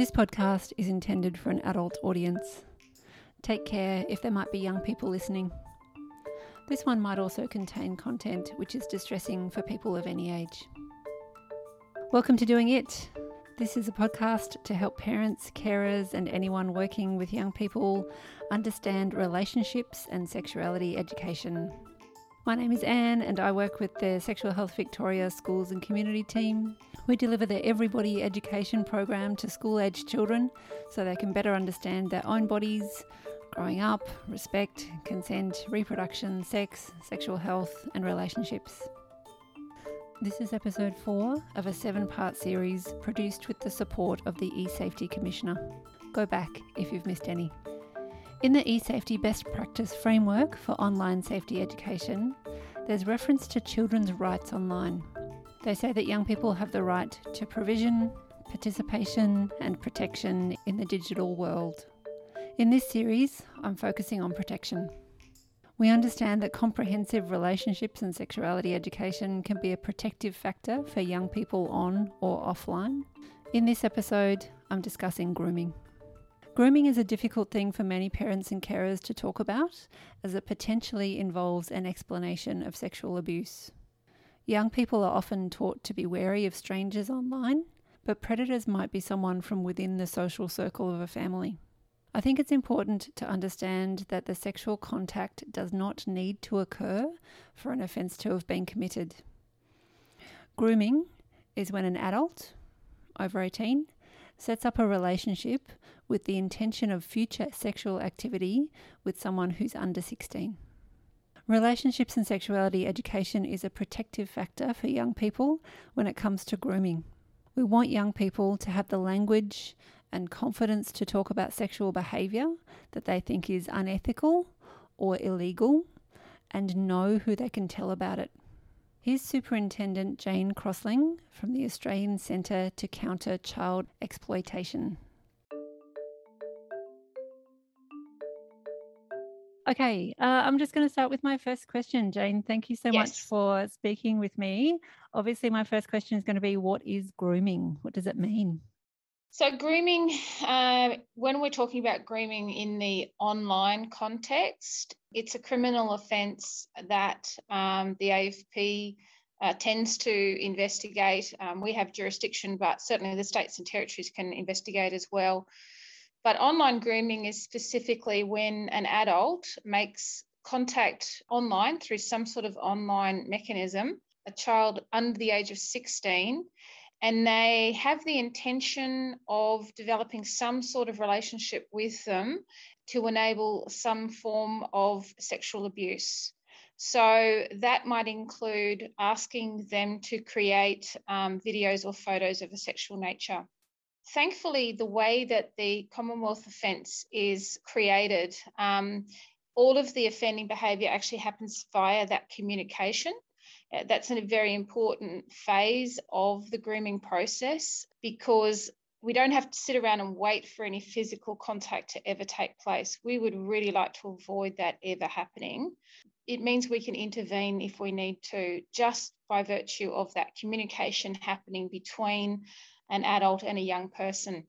This podcast is intended for an adult audience. Take care if there might be young people listening. This one might also contain content which is distressing for people of any age. Welcome to Doing It. This is a podcast to help parents, carers, and anyone working with young people understand relationships and sexuality education. My name is Anne, and I work with the Sexual Health Victoria Schools and Community Team. We deliver the Everybody Education program to school aged children so they can better understand their own bodies, growing up, respect, consent, reproduction, sex, sexual health, and relationships. This is episode four of a seven part series produced with the support of the eSafety Commissioner. Go back if you've missed any. In the eSafety Best Practice Framework for Online Safety Education, there's reference to children's rights online. They say that young people have the right to provision, participation, and protection in the digital world. In this series, I'm focusing on protection. We understand that comprehensive relationships and sexuality education can be a protective factor for young people on or offline. In this episode, I'm discussing grooming. Grooming is a difficult thing for many parents and carers to talk about, as it potentially involves an explanation of sexual abuse. Young people are often taught to be wary of strangers online, but predators might be someone from within the social circle of a family. I think it's important to understand that the sexual contact does not need to occur for an offence to have been committed. Grooming is when an adult, over 18, sets up a relationship with the intention of future sexual activity with someone who's under 16. Relationships and sexuality education is a protective factor for young people when it comes to grooming. We want young people to have the language and confidence to talk about sexual behaviour that they think is unethical or illegal and know who they can tell about it. Here's Superintendent Jane Crossling from the Australian Centre to Counter Child Exploitation. Okay, uh, I'm just going to start with my first question. Jane, thank you so yes. much for speaking with me. Obviously, my first question is going to be what is grooming? What does it mean? So, grooming, uh, when we're talking about grooming in the online context, it's a criminal offence that um, the AFP uh, tends to investigate. Um, we have jurisdiction, but certainly the states and territories can investigate as well. But online grooming is specifically when an adult makes contact online through some sort of online mechanism, a child under the age of 16, and they have the intention of developing some sort of relationship with them to enable some form of sexual abuse. So that might include asking them to create um, videos or photos of a sexual nature. Thankfully, the way that the Commonwealth offence is created, um, all of the offending behaviour actually happens via that communication. Uh, that's a very important phase of the grooming process because we don't have to sit around and wait for any physical contact to ever take place. We would really like to avoid that ever happening. It means we can intervene if we need to, just by virtue of that communication happening between an adult and a young person.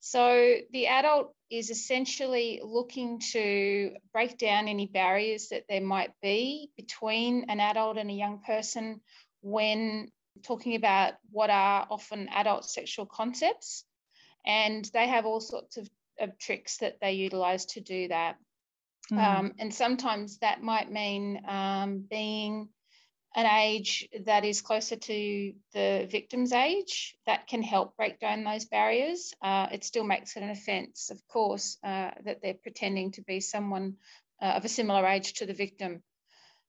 So the adult is essentially looking to break down any barriers that there might be between an adult and a young person when talking about what are often adult sexual concepts. And they have all sorts of, of tricks that they utilize to do that. Mm. Um, and sometimes that might mean um, being an age that is closer to the victim's age that can help break down those barriers. Uh, it still makes it an offence, of course, uh, that they're pretending to be someone uh, of a similar age to the victim.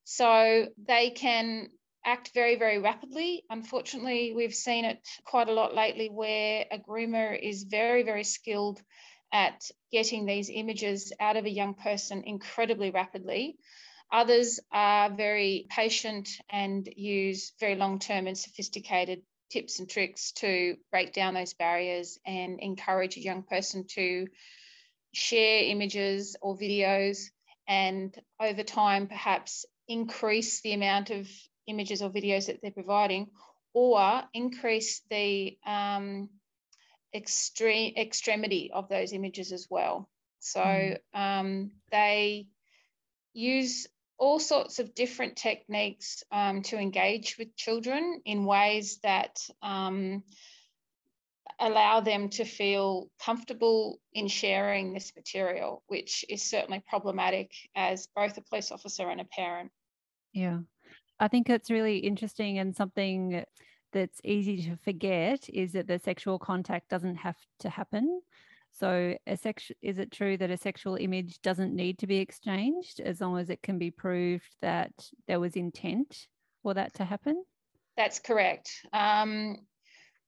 So they can act very, very rapidly. Unfortunately, we've seen it quite a lot lately where a groomer is very, very skilled at getting these images out of a young person incredibly rapidly. Others are very patient and use very long term and sophisticated tips and tricks to break down those barriers and encourage a young person to share images or videos and over time perhaps increase the amount of images or videos that they're providing or increase the um, extreme extremity of those images as well. So mm. um, they use all sorts of different techniques um, to engage with children in ways that um, allow them to feel comfortable in sharing this material, which is certainly problematic as both a police officer and a parent. Yeah, I think it's really interesting and something that's easy to forget is that the sexual contact doesn't have to happen. So, a sex- is it true that a sexual image doesn't need to be exchanged as long as it can be proved that there was intent for that to happen? That's correct. Um,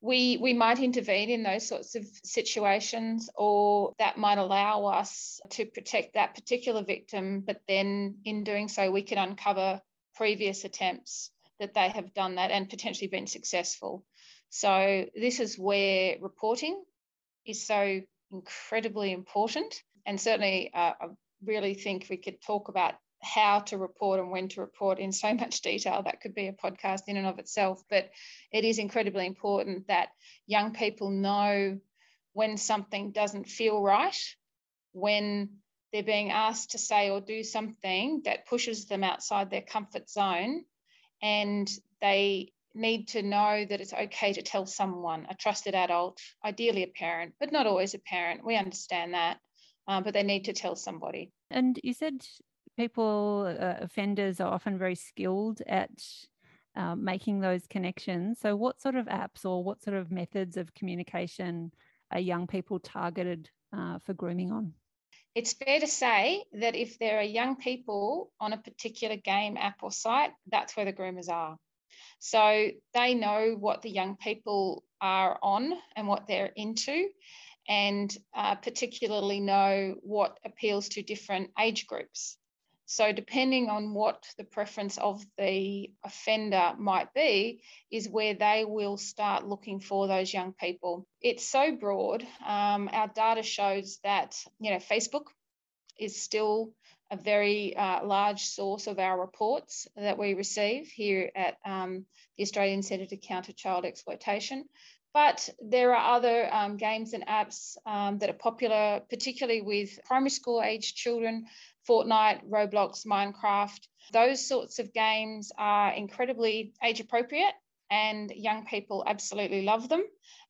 we we might intervene in those sorts of situations or that might allow us to protect that particular victim but then in doing so we can uncover previous attempts that they have done that and potentially been successful so this is where reporting is so incredibly important and certainly uh, i really think we could talk about how to report and when to report in so much detail. That could be a podcast in and of itself. But it is incredibly important that young people know when something doesn't feel right, when they're being asked to say or do something that pushes them outside their comfort zone, and they need to know that it's okay to tell someone, a trusted adult, ideally a parent, but not always a parent. We understand that, um, but they need to tell somebody. And you said people, uh, offenders, are often very skilled at uh, making those connections. So, what sort of apps or what sort of methods of communication are young people targeted uh, for grooming on? It's fair to say that if there are young people on a particular game, app, or site, that's where the groomers are. So they know what the young people are on and what they're into, and uh, particularly know what appeals to different age groups. So, depending on what the preference of the offender might be, is where they will start looking for those young people. It's so broad. Um, our data shows that you know Facebook is still a very uh, large source of our reports that we receive here at um, the Australian Centre to Counter Child Exploitation. But there are other um, games and apps um, that are popular, particularly with primary school age children, Fortnite, Roblox, Minecraft. Those sorts of games are incredibly age appropriate, and young people absolutely love them.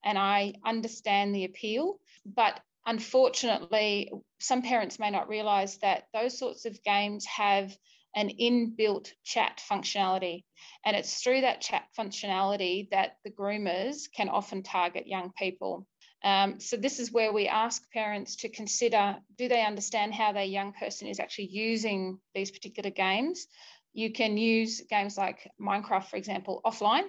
And I understand the appeal. But unfortunately, some parents may not realize that those sorts of games have an inbuilt chat functionality. And it's through that chat functionality that the groomers can often target young people. Um, so this is where we ask parents to consider, do they understand how their young person is actually using these particular games? You can use games like Minecraft, for example, offline,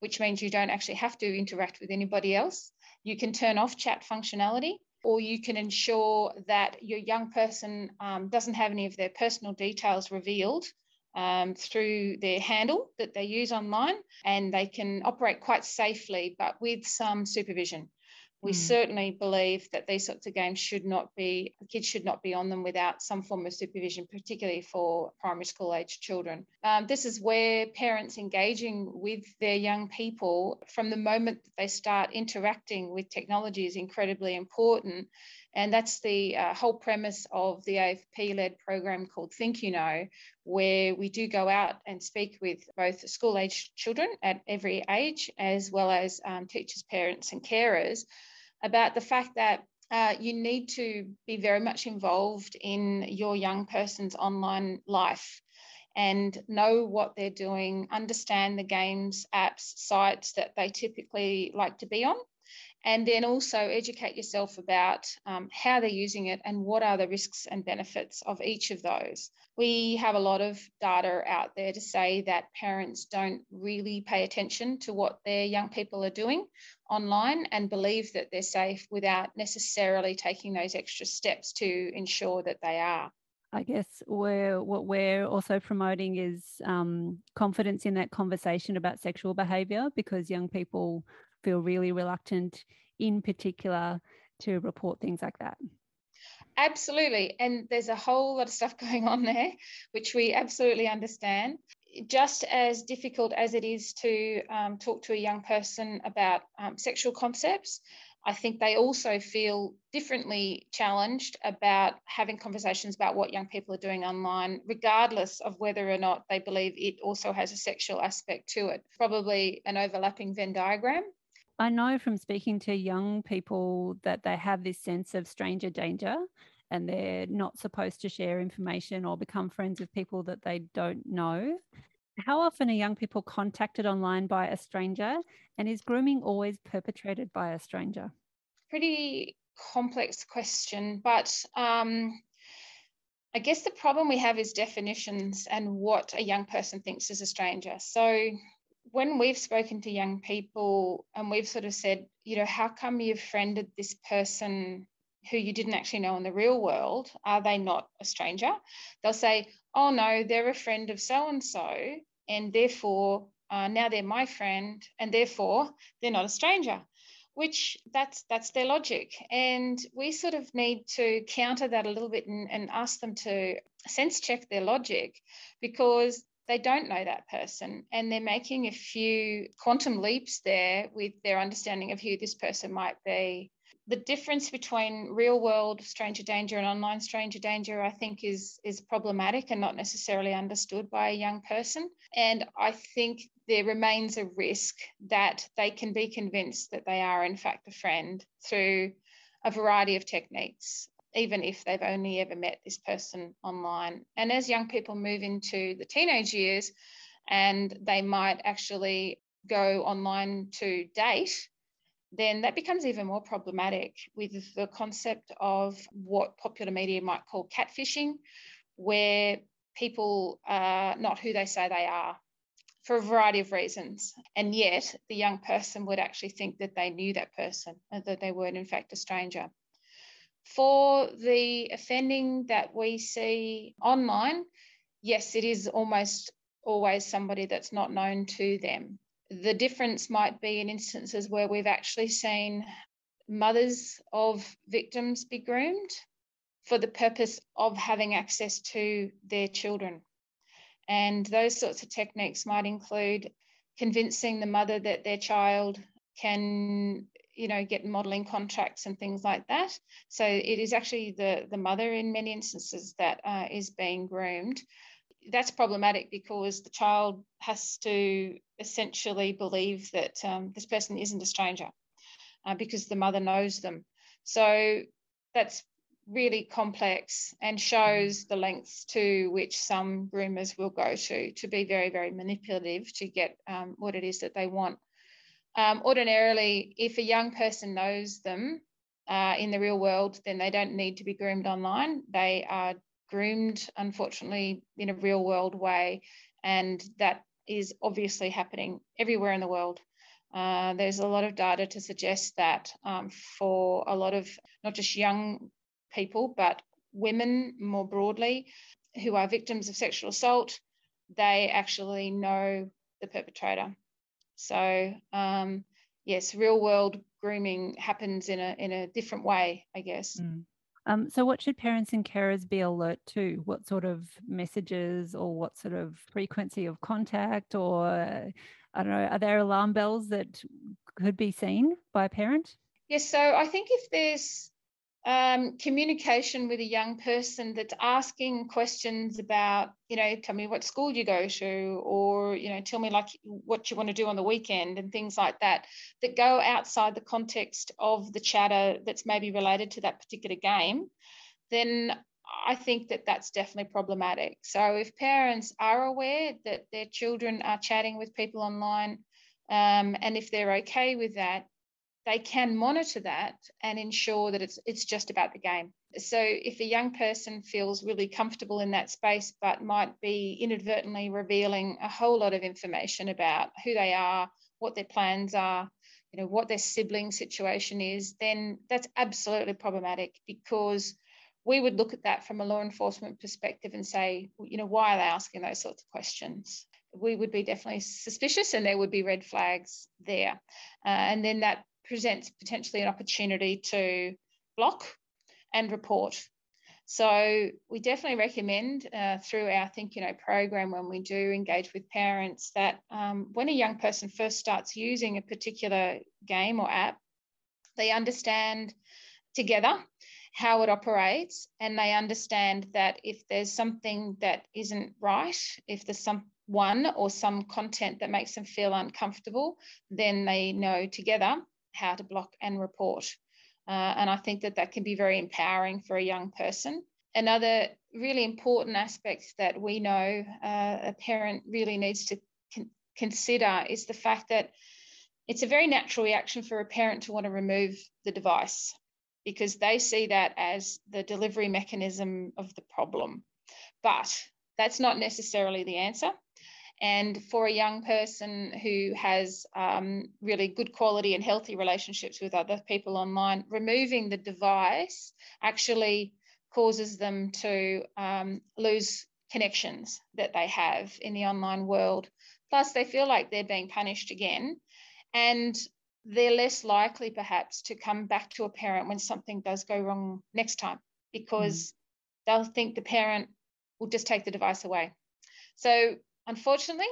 which means you don't actually have to interact with anybody else. You can turn off chat functionality or you can ensure that your young person um, doesn't have any of their personal details revealed um, through their handle that they use online and they can operate quite safely but with some supervision we mm. certainly believe that these sorts of games should not be kids should not be on them without some form of supervision particularly for primary school age children um, this is where parents engaging with their young people from the moment that they start interacting with technology is incredibly important and that's the uh, whole premise of the AFP led program called ThinkUKnow, where we do go out and speak with both school age children at every age, as well as um, teachers, parents, and carers about the fact that uh, you need to be very much involved in your young person's online life and know what they're doing, understand the games, apps, sites that they typically like to be on, and then also educate yourself about um, how they're using it and what are the risks and benefits of each of those. We have a lot of data out there to say that parents don't really pay attention to what their young people are doing online and believe that they're safe without necessarily taking those extra steps to ensure that they are. I guess we're, what we're also promoting is um, confidence in that conversation about sexual behaviour because young people feel really reluctant, in particular, to report things like that. Absolutely. And there's a whole lot of stuff going on there, which we absolutely understand just as difficult as it is to um, talk to a young person about um, sexual concepts, I think they also feel differently challenged about having conversations about what young people are doing online, regardless of whether or not they believe it also has a sexual aspect to it. Probably an overlapping Venn diagram. I know from speaking to young people that they have this sense of stranger danger and they're not supposed to share information or become friends with people that they don't know. How often are young people contacted online by a stranger? And is grooming always perpetrated by a stranger? Pretty complex question, but um, I guess the problem we have is definitions and what a young person thinks is a stranger. So when we've spoken to young people and we've sort of said, you know, how come you've friended this person who you didn't actually know in the real world? Are they not a stranger? They'll say, oh no, they're a friend of so and so, and therefore uh, now they're my friend, and therefore they're not a stranger. Which that's that's their logic, and we sort of need to counter that a little bit and, and ask them to sense check their logic, because they don't know that person and they're making a few quantum leaps there with their understanding of who this person might be. The difference between real world stranger danger and online stranger danger i think is is problematic and not necessarily understood by a young person. And i think there remains a risk that they can be convinced that they are in fact a friend through a variety of techniques even if they've only ever met this person online and as young people move into the teenage years and they might actually go online to date then that becomes even more problematic with the concept of what popular media might call catfishing, where people are not who they say they are for a variety of reasons. And yet, the young person would actually think that they knew that person and that they weren't, in fact, a stranger. For the offending that we see online, yes, it is almost always somebody that's not known to them. The difference might be in instances where we've actually seen mothers of victims be groomed for the purpose of having access to their children. And those sorts of techniques might include convincing the mother that their child can you know get modeling contracts and things like that so it is actually the the mother in many instances that uh, is being groomed that's problematic because the child has to essentially believe that um, this person isn't a stranger uh, because the mother knows them. So that's really complex and shows the lengths to which some groomers will go to to be very, very manipulative to get um, what it is that they want. Um, ordinarily, if a young person knows them uh, in the real world, then they don't need to be groomed online. They are groomed, unfortunately, in a real world way. And that is obviously happening everywhere in the world. Uh, there's a lot of data to suggest that um, for a lot of not just young people, but women more broadly who are victims of sexual assault, they actually know the perpetrator. So, um, yes, real world grooming happens in a in a different way, I guess. Mm. Um, so, what should parents and carers be alert to? What sort of messages or what sort of frequency of contact, or I don't know, are there alarm bells that could be seen by a parent? Yes, so I think if there's um, communication with a young person that's asking questions about, you know, tell me what school you go to, or, you know, tell me like what you want to do on the weekend and things like that, that go outside the context of the chatter that's maybe related to that particular game, then I think that that's definitely problematic. So if parents are aware that their children are chatting with people online, um, and if they're okay with that, they can monitor that and ensure that it's it's just about the game. So if a young person feels really comfortable in that space but might be inadvertently revealing a whole lot of information about who they are, what their plans are, you know, what their sibling situation is, then that's absolutely problematic because we would look at that from a law enforcement perspective and say, you know, why are they asking those sorts of questions? We would be definitely suspicious and there would be red flags there. Uh, and then that presents potentially an opportunity to block and report. So we definitely recommend uh, through our ThinkUKnow program when we do engage with parents that um, when a young person first starts using a particular game or app, They understand together how it operates and they understand that if there's something that isn't right, if there's some one or some content that makes them feel uncomfortable, then they know together how to block and report. Uh, and I think that that can be very empowering for a young person. Another really important aspect that we know uh, a parent really needs to con- consider is the fact that it's a very natural reaction for a parent to want to remove the device because they see that as the delivery mechanism of the problem. But that's not necessarily the answer. And for a young person who has um, really good quality and healthy relationships with other people online, removing the device actually causes them to um, lose connections that they have in the online world. Plus, they feel like they're being punished again. And they're less likely, perhaps, to come back to a parent when something does go wrong next time because mm. they'll think the parent will just take the device away. So Unfortunately,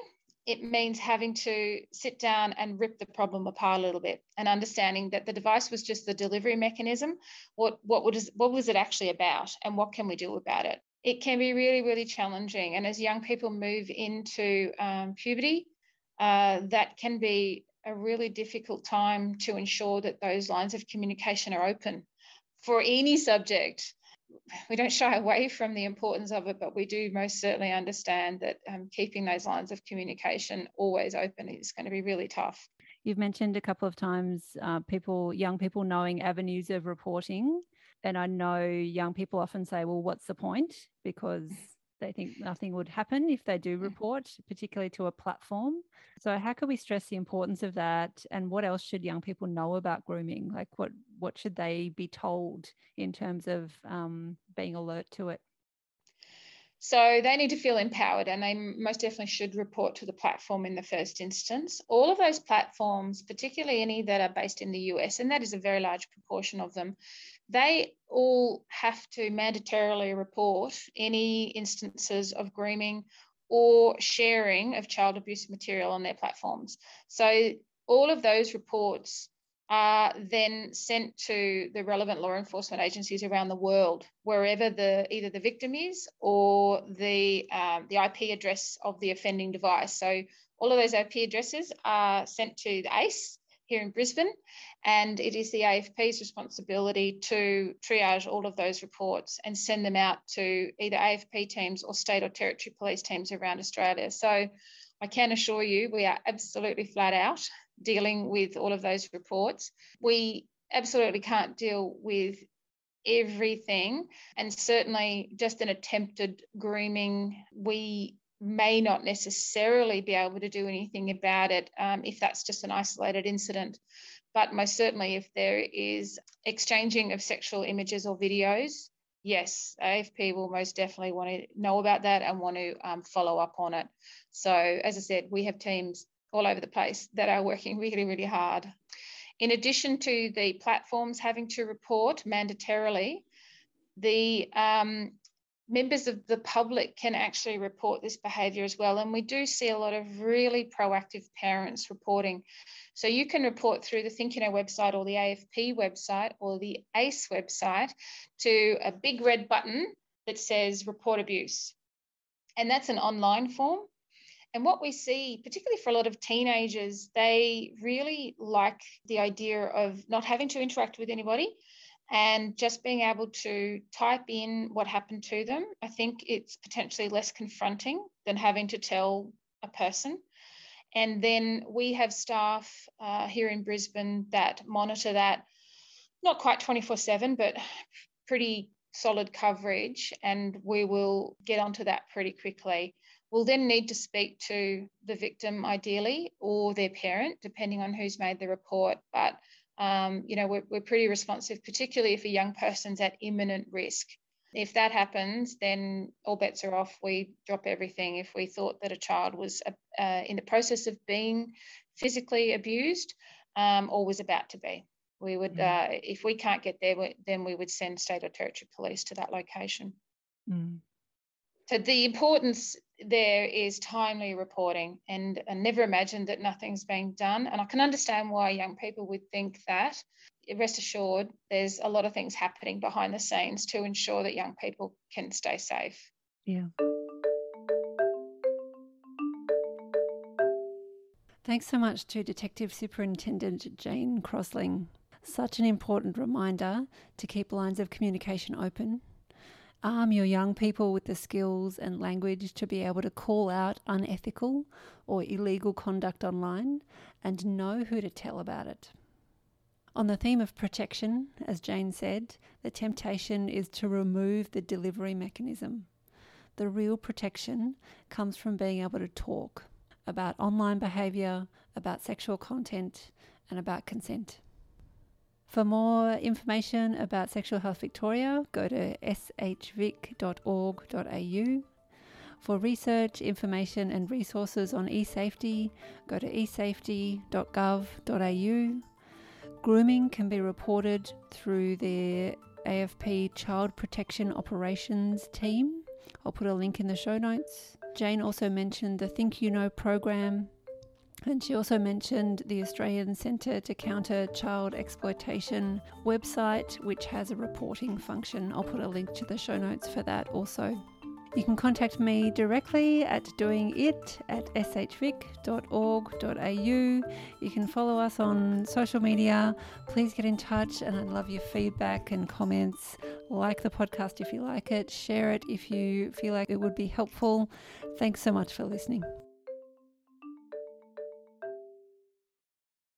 it means having to sit down and rip the problem apart a little bit and understanding that the device was just the delivery mechanism. What what was what was it actually about, and what can we do about it? It can be really really challenging, and as young people move into um, puberty, uh, that can be a really difficult time to ensure that those lines of communication are open for any subject we don't shy away from the importance of it, but we do most certainly understand that um, keeping those lines of communication always open is going to be really tough. You've mentioned a couple of times uh, people, young people knowing avenues of reporting. And I know young people often say, well, what's the point? Because they think nothing would happen if they do mm. report, particularly to a platform. So how can we stress the importance of that? And what else should young people know about grooming? Like what what should they be told in terms of um, being alert to it? So they need to feel empowered and they most definitely should report to the platform in the first instance. All of those platforms, particularly any that are based in the US, and that is a very large proportion of them, they all have to mandatorily report any instances of grooming or sharing of child abuse material on their platforms. So all of those reports are then sent to the relevant law enforcement agencies around the world, wherever the either the victim is or the um, the IP address of the offending device. So all of those IP addresses are sent to the ACE here in Brisbane, and it is the AFP's responsibility to triage all of those reports and send them out to either AFP teams or state or territory police teams around Australia. So I can assure you we are absolutely flat out dealing with all of those reports. We absolutely can't deal with everything, and certainly just an attempted grooming, we may not necessarily be able to do anything about it um, if that's just an isolated incident. But most certainly, if there is exchanging of sexual images or videos, yes, AFP will most definitely want to know about that and want to um, follow up on it. So, as I said, we have teams all over the place that are working really, really hard. In addition to the platforms having to report mandatorily, the um, members of the public can actually report this behaviour as well. And we do see a lot of really proactive parents reporting. So you can report through the ThinkUKnow website or the AFP website or the ACE website to a big red button that says report abuse. And that's an online form. And what we see, particularly for a lot of teenagers, they really like the idea of not having to interact with anybody and just being able to type in what happened to them. I think it's potentially less confronting than having to tell a person. And then we have staff uh, here in Brisbane that monitor that, not quite 24 7, but pretty solid coverage. And we will get onto that pretty quickly We'll then need to speak to the victim ideally or their parent, depending on who's made the report. But um, you know, we're, we're pretty responsive, particularly if a young person's at imminent risk. If that happens, then all bets are off. We drop everything. If we thought that a child was uh, in the process of being physically abused um, or was about to be, we would, mm. uh, if we can't get there, then we would send state or territory police to that location. Mm. So the importance there is timely reporting and, I never imagined that nothing's being done. And I can understand why young people would think that. rest assured, there's a lot of things happening behind the scenes to ensure that young people can stay safe. Yeah. Thanks so much to Detective Superintendent Jane Crossling. Such an important reminder to keep lines of communication open. Arm your young people with the skills and language to be able to call out unethical or illegal conduct online and know who to tell about it. On the theme of protection, as Jane said, the temptation is to remove the delivery mechanism. The real protection comes from being able to talk, about online behaviour, about sexual content, and about consent. For more information about Sexual Health Victoria, go to shvic.org.au. For research, information, and resources on eSafety, go to esafety.gov.au. Grooming can be reported through the AFP Child Protection Operations team. I'll put a link in the show notes. Jane also mentioned the ThinkUKnow program, and she also mentioned the Australian Centre to Counter Child Exploitation website, which has a reporting function. I'll put a link to the show notes for that also. You can contact me directly at doingit at shvic.org.au. You can follow us on social media. Please get in touch, and I'd love your feedback and comments. Like the podcast if you like it, share it if you feel like it would be helpful. Thanks so much for listening.